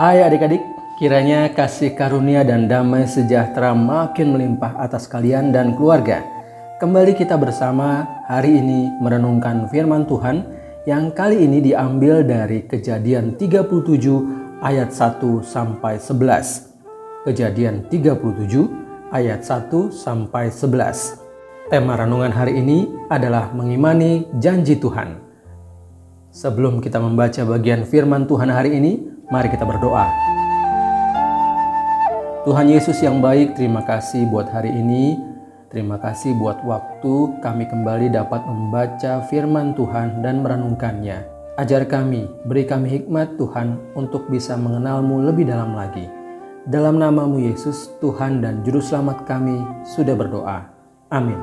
Hai adik-adik, kiranya kasih karunia dan damai sejahtera makin melimpah atas kalian dan keluarga. Kembali kita bersama hari ini merenungkan firman Tuhan yang kali ini diambil dari kejadian 37 ayat 1 sampai 11. Kejadian 37 ayat 1 sampai 11. Tema renungan hari ini adalah mengimani janji Tuhan. Sebelum kita membaca bagian firman Tuhan hari ini, Mari kita berdoa. Tuhan Yesus yang baik, terima kasih buat hari ini. Terima kasih buat waktu kami kembali dapat membaca firman Tuhan dan merenungkannya. Ajar kami, beri kami hikmat Tuhan untuk bisa mengenalmu lebih dalam lagi. Dalam namamu Yesus, Tuhan dan Juru Selamat kami sudah berdoa. Amin.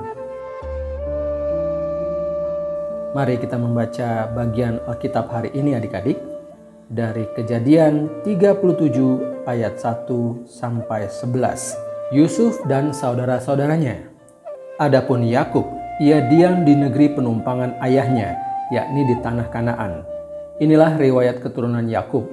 Mari kita membaca bagian Alkitab hari ini adik-adik dari Kejadian 37 ayat 1 sampai 11. Yusuf dan saudara-saudaranya. Adapun Yakub, ia diam di negeri penumpangan ayahnya, yakni di tanah Kanaan. Inilah riwayat keturunan Yakub.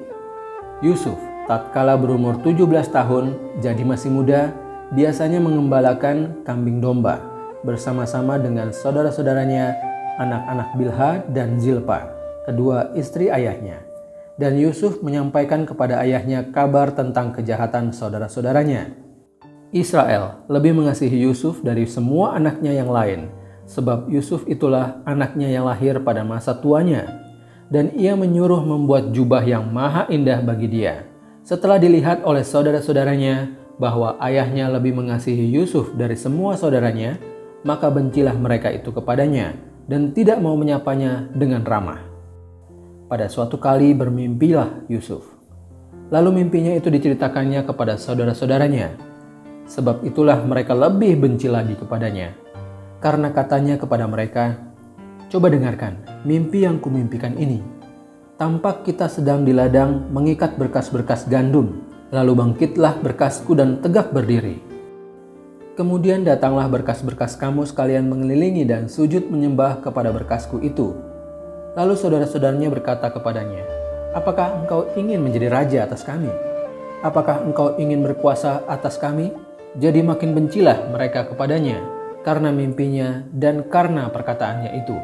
Yusuf, tatkala berumur 17 tahun, jadi masih muda, biasanya mengembalakan kambing domba bersama-sama dengan saudara-saudaranya, anak-anak Bilha dan Zilpa, kedua istri ayahnya dan Yusuf menyampaikan kepada ayahnya kabar tentang kejahatan saudara-saudaranya. Israel lebih mengasihi Yusuf dari semua anaknya yang lain, sebab Yusuf itulah anaknya yang lahir pada masa tuanya, dan ia menyuruh membuat jubah yang maha indah bagi dia. Setelah dilihat oleh saudara-saudaranya bahwa ayahnya lebih mengasihi Yusuf dari semua saudaranya, maka bencilah mereka itu kepadanya dan tidak mau menyapanya dengan ramah. Pada suatu kali bermimpilah Yusuf. Lalu mimpinya itu diceritakannya kepada saudara-saudaranya. Sebab itulah mereka lebih benci lagi kepadanya. Karena katanya kepada mereka, Coba dengarkan mimpi yang kumimpikan ini. Tampak kita sedang di ladang mengikat berkas-berkas gandum, lalu bangkitlah berkasku dan tegak berdiri. Kemudian datanglah berkas-berkas kamu sekalian mengelilingi dan sujud menyembah kepada berkasku itu. Lalu saudara-saudaranya berkata kepadanya, Apakah engkau ingin menjadi raja atas kami? Apakah engkau ingin berkuasa atas kami? Jadi makin bencilah mereka kepadanya karena mimpinya dan karena perkataannya itu.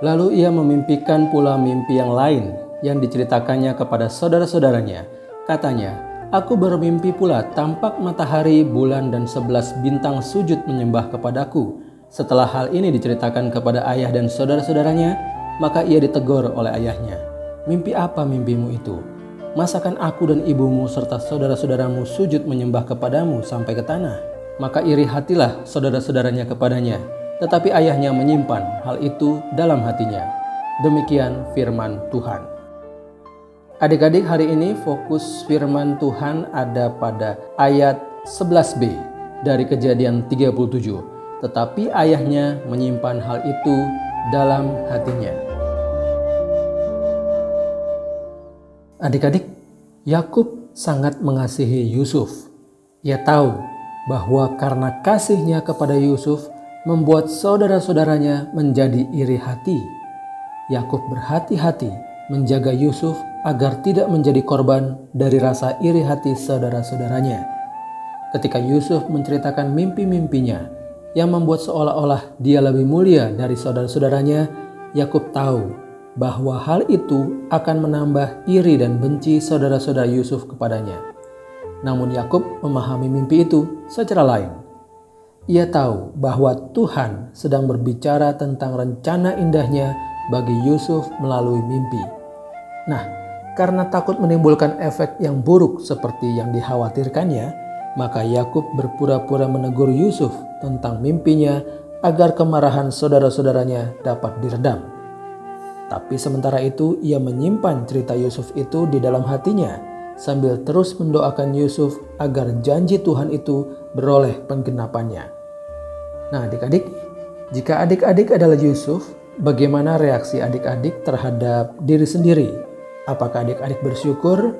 Lalu ia memimpikan pula mimpi yang lain yang diceritakannya kepada saudara-saudaranya. Katanya, Aku bermimpi pula tampak matahari, bulan, dan sebelas bintang sujud menyembah kepadaku. Setelah hal ini diceritakan kepada ayah dan saudara-saudaranya, maka ia ditegur oleh ayahnya. Mimpi apa mimpimu itu? Masakan aku dan ibumu serta saudara-saudaramu sujud menyembah kepadamu sampai ke tanah? Maka iri hatilah saudara-saudaranya kepadanya. Tetapi ayahnya menyimpan hal itu dalam hatinya. Demikian firman Tuhan. Adik-adik hari ini fokus firman Tuhan ada pada ayat 11b dari kejadian 37. Tetapi ayahnya menyimpan hal itu dalam hatinya. Adik-adik, Yakub sangat mengasihi Yusuf. Ia tahu bahwa karena kasihnya kepada Yusuf membuat saudara-saudaranya menjadi iri hati. Yakub berhati-hati menjaga Yusuf agar tidak menjadi korban dari rasa iri hati saudara-saudaranya. Ketika Yusuf menceritakan mimpi-mimpinya yang membuat seolah-olah dia lebih mulia dari saudara-saudaranya, Yakub tahu bahwa hal itu akan menambah iri dan benci saudara-saudara Yusuf kepadanya. Namun Yakub memahami mimpi itu secara lain. Ia tahu bahwa Tuhan sedang berbicara tentang rencana indahnya bagi Yusuf melalui mimpi. Nah, karena takut menimbulkan efek yang buruk seperti yang dikhawatirkannya, maka Yakub berpura-pura menegur Yusuf tentang mimpinya agar kemarahan saudara-saudaranya dapat diredam. Tapi sementara itu ia menyimpan cerita Yusuf itu di dalam hatinya sambil terus mendoakan Yusuf agar janji Tuhan itu beroleh penggenapannya. Nah adik-adik, jika adik-adik adalah Yusuf, bagaimana reaksi adik-adik terhadap diri sendiri? Apakah adik-adik bersyukur,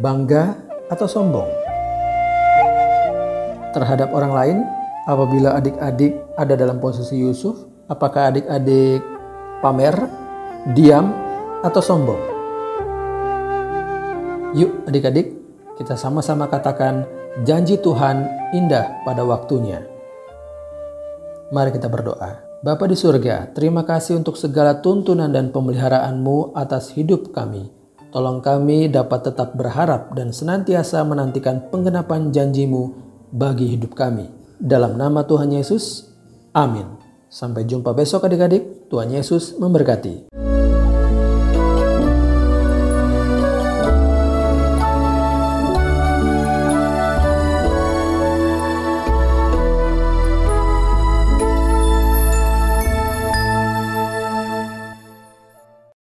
bangga, atau sombong? Terhadap orang lain, apabila adik-adik ada dalam posisi Yusuf, apakah adik-adik pamer diam, atau sombong. Yuk adik-adik, kita sama-sama katakan janji Tuhan indah pada waktunya. Mari kita berdoa. Bapa di surga, terima kasih untuk segala tuntunan dan pemeliharaanmu atas hidup kami. Tolong kami dapat tetap berharap dan senantiasa menantikan penggenapan janjimu bagi hidup kami. Dalam nama Tuhan Yesus, amin. Sampai jumpa besok adik-adik, Tuhan Yesus memberkati.